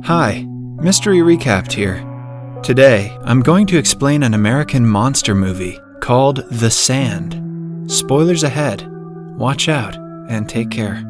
Hi, Mystery Recapped here. Today, I'm going to explain an American monster movie called The Sand. Spoilers ahead. Watch out and take care.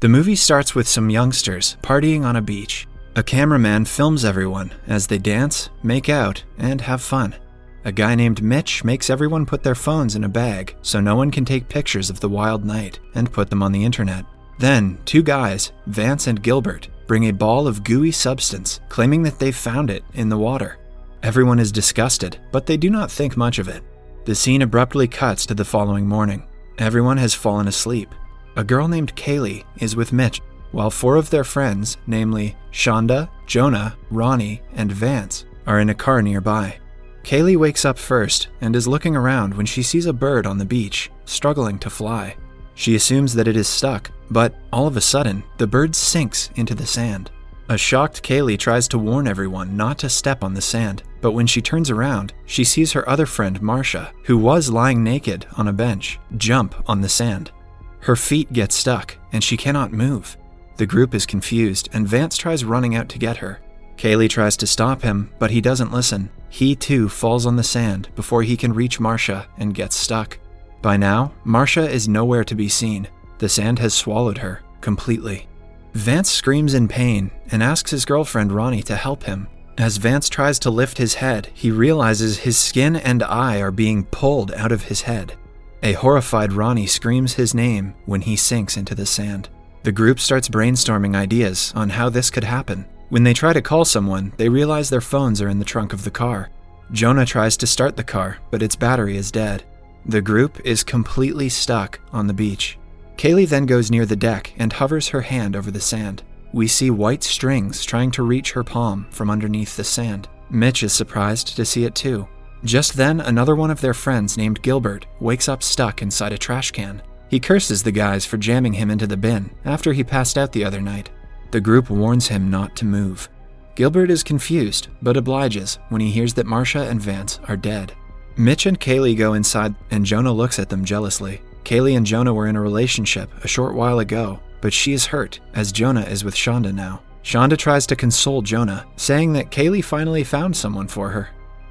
The movie starts with some youngsters partying on a beach. A cameraman films everyone as they dance, make out, and have fun. A guy named Mitch makes everyone put their phones in a bag so no one can take pictures of the wild night and put them on the internet. Then, two guys, Vance and Gilbert, bring a ball of gooey substance, claiming that they've found it in the water. Everyone is disgusted, but they do not think much of it. The scene abruptly cuts to the following morning. Everyone has fallen asleep. A girl named Kaylee is with Mitch, while four of their friends, namely Shonda, Jonah, Ronnie, and Vance, are in a car nearby. Kaylee wakes up first and is looking around when she sees a bird on the beach, struggling to fly. She assumes that it is stuck, but all of a sudden, the bird sinks into the sand. A shocked Kaylee tries to warn everyone not to step on the sand, but when she turns around, she sees her other friend, Marcia, who was lying naked on a bench, jump on the sand. Her feet get stuck, and she cannot move. The group is confused, and Vance tries running out to get her. Kaylee tries to stop him, but he doesn't listen. He too falls on the sand before he can reach Marcia and gets stuck. By now, Marcia is nowhere to be seen. The sand has swallowed her completely. Vance screams in pain and asks his girlfriend Ronnie to help him. As Vance tries to lift his head, he realizes his skin and eye are being pulled out of his head. A horrified Ronnie screams his name when he sinks into the sand. The group starts brainstorming ideas on how this could happen. When they try to call someone, they realize their phones are in the trunk of the car. Jonah tries to start the car, but its battery is dead. The group is completely stuck on the beach. Kaylee then goes near the deck and hovers her hand over the sand. We see white strings trying to reach her palm from underneath the sand. Mitch is surprised to see it too. Just then, another one of their friends named Gilbert wakes up stuck inside a trash can. He curses the guys for jamming him into the bin after he passed out the other night. The group warns him not to move. Gilbert is confused, but obliges when he hears that Marcia and Vance are dead. Mitch and Kaylee go inside, and Jonah looks at them jealously. Kaylee and Jonah were in a relationship a short while ago, but she is hurt, as Jonah is with Shonda now. Shonda tries to console Jonah, saying that Kaylee finally found someone for her.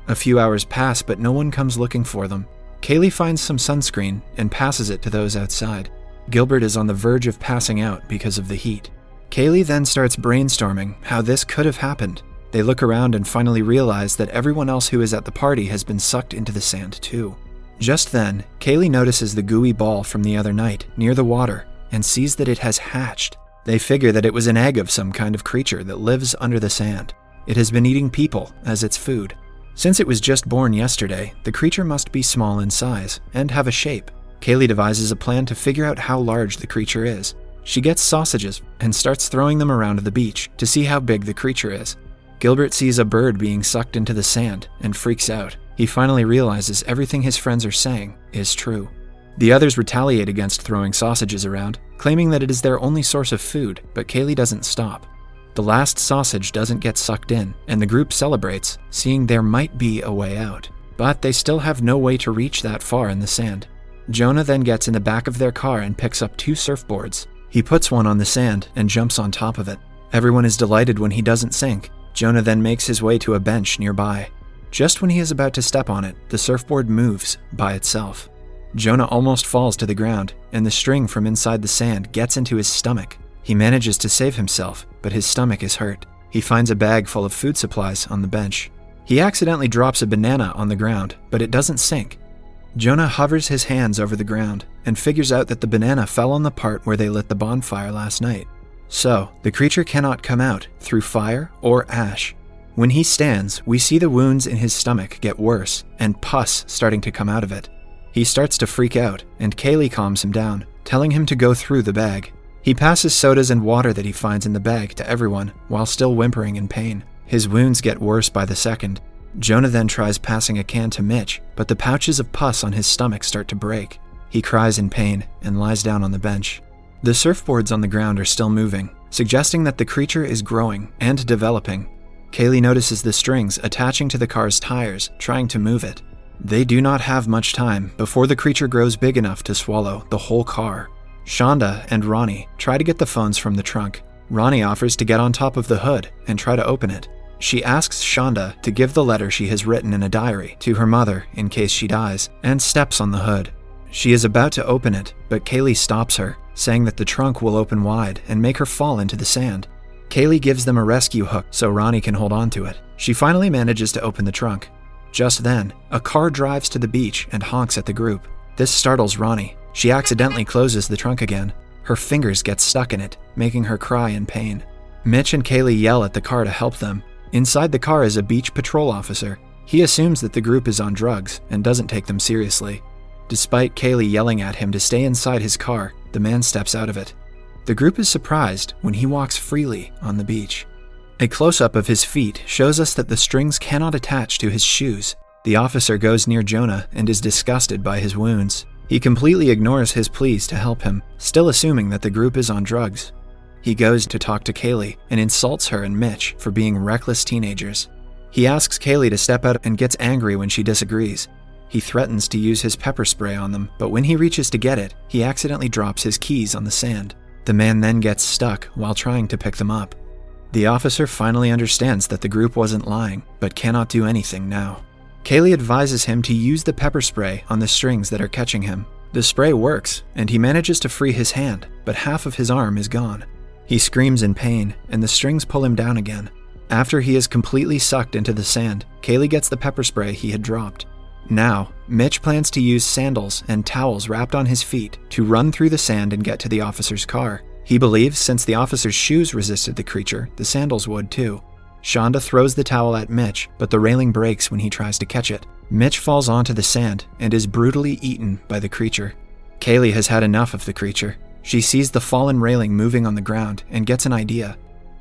A few hours pass, but no one comes looking for them. Kaylee finds some sunscreen and passes it to those outside. Gilbert is on the verge of passing out because of the heat. Kaylee then starts brainstorming how this could have happened. They look around and finally realize that everyone else who is at the party has been sucked into the sand too. Just then, Kaylee notices the gooey ball from the other night near the water and sees that it has hatched. They figure that it was an egg of some kind of creature that lives under the sand. It has been eating people as its food. Since it was just born yesterday, the creature must be small in size and have a shape. Kaylee devises a plan to figure out how large the creature is. She gets sausages and starts throwing them around the beach to see how big the creature is. Gilbert sees a bird being sucked into the sand and freaks out. He finally realizes everything his friends are saying is true. The others retaliate against throwing sausages around, claiming that it is their only source of food, but Kaylee doesn't stop. The last sausage doesn't get sucked in, and the group celebrates, seeing there might be a way out. But they still have no way to reach that far in the sand. Jonah then gets in the back of their car and picks up two surfboards he puts one on the sand and jumps on top of it. Everyone is delighted when he doesn't sink. Jonah then makes his way to a bench nearby. Just when he is about to step on it, the surfboard moves by itself. Jonah almost falls to the ground, and the string from inside the sand gets into his stomach. He manages to save himself, but his stomach is hurt. He finds a bag full of food supplies on the bench. He accidentally drops a banana on the ground, but it doesn't sink. Jonah hovers his hands over the ground and figures out that the banana fell on the part where they lit the bonfire last night. So, the creature cannot come out through fire or ash. When he stands, we see the wounds in his stomach get worse and pus starting to come out of it. He starts to freak out, and Kaylee calms him down, telling him to go through the bag. He passes sodas and water that he finds in the bag to everyone while still whimpering in pain. His wounds get worse by the second, Jonah then tries passing a can to Mitch, but the pouches of pus on his stomach start to break. He cries in pain and lies down on the bench. The surfboards on the ground are still moving, suggesting that the creature is growing and developing. Kaylee notices the strings attaching to the car's tires, trying to move it. They do not have much time before the creature grows big enough to swallow the whole car. Shonda and Ronnie try to get the phones from the trunk. Ronnie offers to get on top of the hood and try to open it. She asks Shonda to give the letter she has written in a diary to her mother in case she dies, and steps on the hood. She is about to open it, but Kaylee stops her, saying that the trunk will open wide and make her fall into the sand. Kaylee gives them a rescue hook so Ronnie can hold on to it. She finally manages to open the trunk. Just then, a car drives to the beach and honks at the group. This startles Ronnie. She accidentally closes the trunk again. Her fingers get stuck in it, making her cry in pain. Mitch and Kaylee yell at the car to help them. Inside the car is a beach patrol officer. He assumes that the group is on drugs and doesn't take them seriously. Despite Kaylee yelling at him to stay inside his car, the man steps out of it. The group is surprised when he walks freely on the beach. A close up of his feet shows us that the strings cannot attach to his shoes. The officer goes near Jonah and is disgusted by his wounds. He completely ignores his pleas to help him, still assuming that the group is on drugs. He goes to talk to Kaylee and insults her and Mitch for being reckless teenagers. He asks Kaylee to step out and gets angry when she disagrees. He threatens to use his pepper spray on them, but when he reaches to get it, he accidentally drops his keys on the sand. The man then gets stuck while trying to pick them up. The officer finally understands that the group wasn't lying, but cannot do anything now. Kaylee advises him to use the pepper spray on the strings that are catching him. The spray works, and he manages to free his hand, but half of his arm is gone. He screams in pain, and the strings pull him down again. After he is completely sucked into the sand, Kaylee gets the pepper spray he had dropped. Now, Mitch plans to use sandals and towels wrapped on his feet to run through the sand and get to the officer's car. He believes since the officer's shoes resisted the creature, the sandals would too. Shonda throws the towel at Mitch, but the railing breaks when he tries to catch it. Mitch falls onto the sand and is brutally eaten by the creature. Kaylee has had enough of the creature. She sees the fallen railing moving on the ground and gets an idea.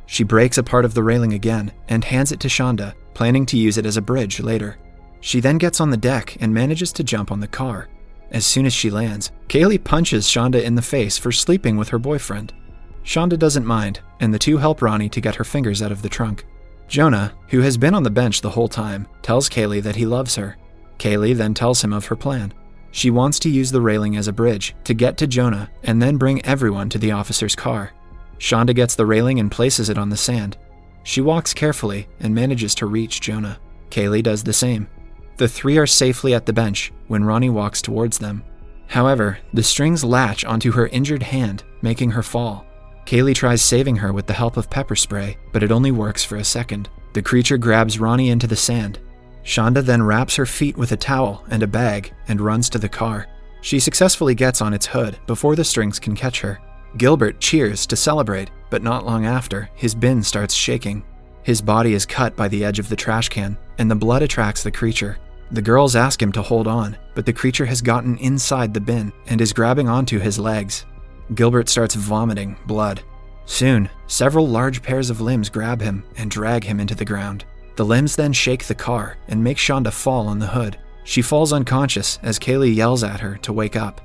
She breaks a part of the railing again and hands it to Shonda, planning to use it as a bridge later. She then gets on the deck and manages to jump on the car. As soon as she lands, Kaylee punches Shonda in the face for sleeping with her boyfriend. Shonda doesn't mind, and the two help Ronnie to get her fingers out of the trunk. Jonah, who has been on the bench the whole time, tells Kaylee that he loves her. Kaylee then tells him of her plan. She wants to use the railing as a bridge to get to Jonah and then bring everyone to the officer's car. Shonda gets the railing and places it on the sand. She walks carefully and manages to reach Jonah. Kaylee does the same. The three are safely at the bench when Ronnie walks towards them. However, the strings latch onto her injured hand, making her fall. Kaylee tries saving her with the help of pepper spray, but it only works for a second. The creature grabs Ronnie into the sand. Shonda then wraps her feet with a towel and a bag and runs to the car. She successfully gets on its hood before the strings can catch her. Gilbert cheers to celebrate, but not long after, his bin starts shaking. His body is cut by the edge of the trash can, and the blood attracts the creature. The girls ask him to hold on, but the creature has gotten inside the bin and is grabbing onto his legs. Gilbert starts vomiting blood. Soon, several large pairs of limbs grab him and drag him into the ground. The limbs then shake the car and make Shonda fall on the hood. She falls unconscious as Kaylee yells at her to wake up.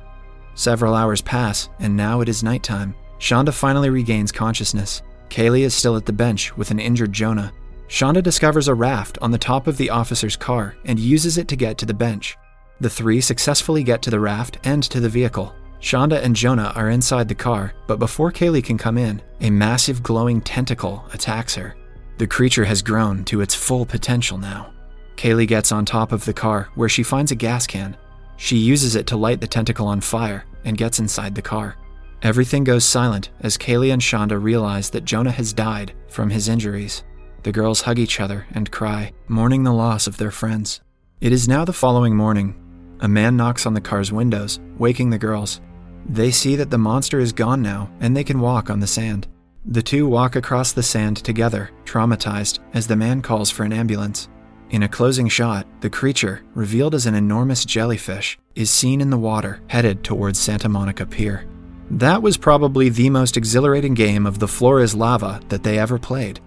Several hours pass, and now it is nighttime. Shonda finally regains consciousness. Kaylee is still at the bench with an injured Jonah. Shonda discovers a raft on the top of the officer's car and uses it to get to the bench. The three successfully get to the raft and to the vehicle. Shonda and Jonah are inside the car, but before Kaylee can come in, a massive glowing tentacle attacks her. The creature has grown to its full potential now. Kaylee gets on top of the car where she finds a gas can. She uses it to light the tentacle on fire and gets inside the car. Everything goes silent as Kaylee and Shonda realize that Jonah has died from his injuries. The girls hug each other and cry, mourning the loss of their friends. It is now the following morning. A man knocks on the car's windows, waking the girls. They see that the monster is gone now and they can walk on the sand. The two walk across the sand together, traumatized, as the man calls for an ambulance. In a closing shot, the creature, revealed as an enormous jellyfish, is seen in the water headed towards Santa Monica Pier. That was probably the most exhilarating game of The Floor is Lava that they ever played.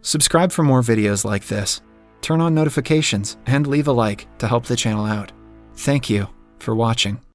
Subscribe for more videos like this, turn on notifications, and leave a like to help the channel out. Thank you for watching.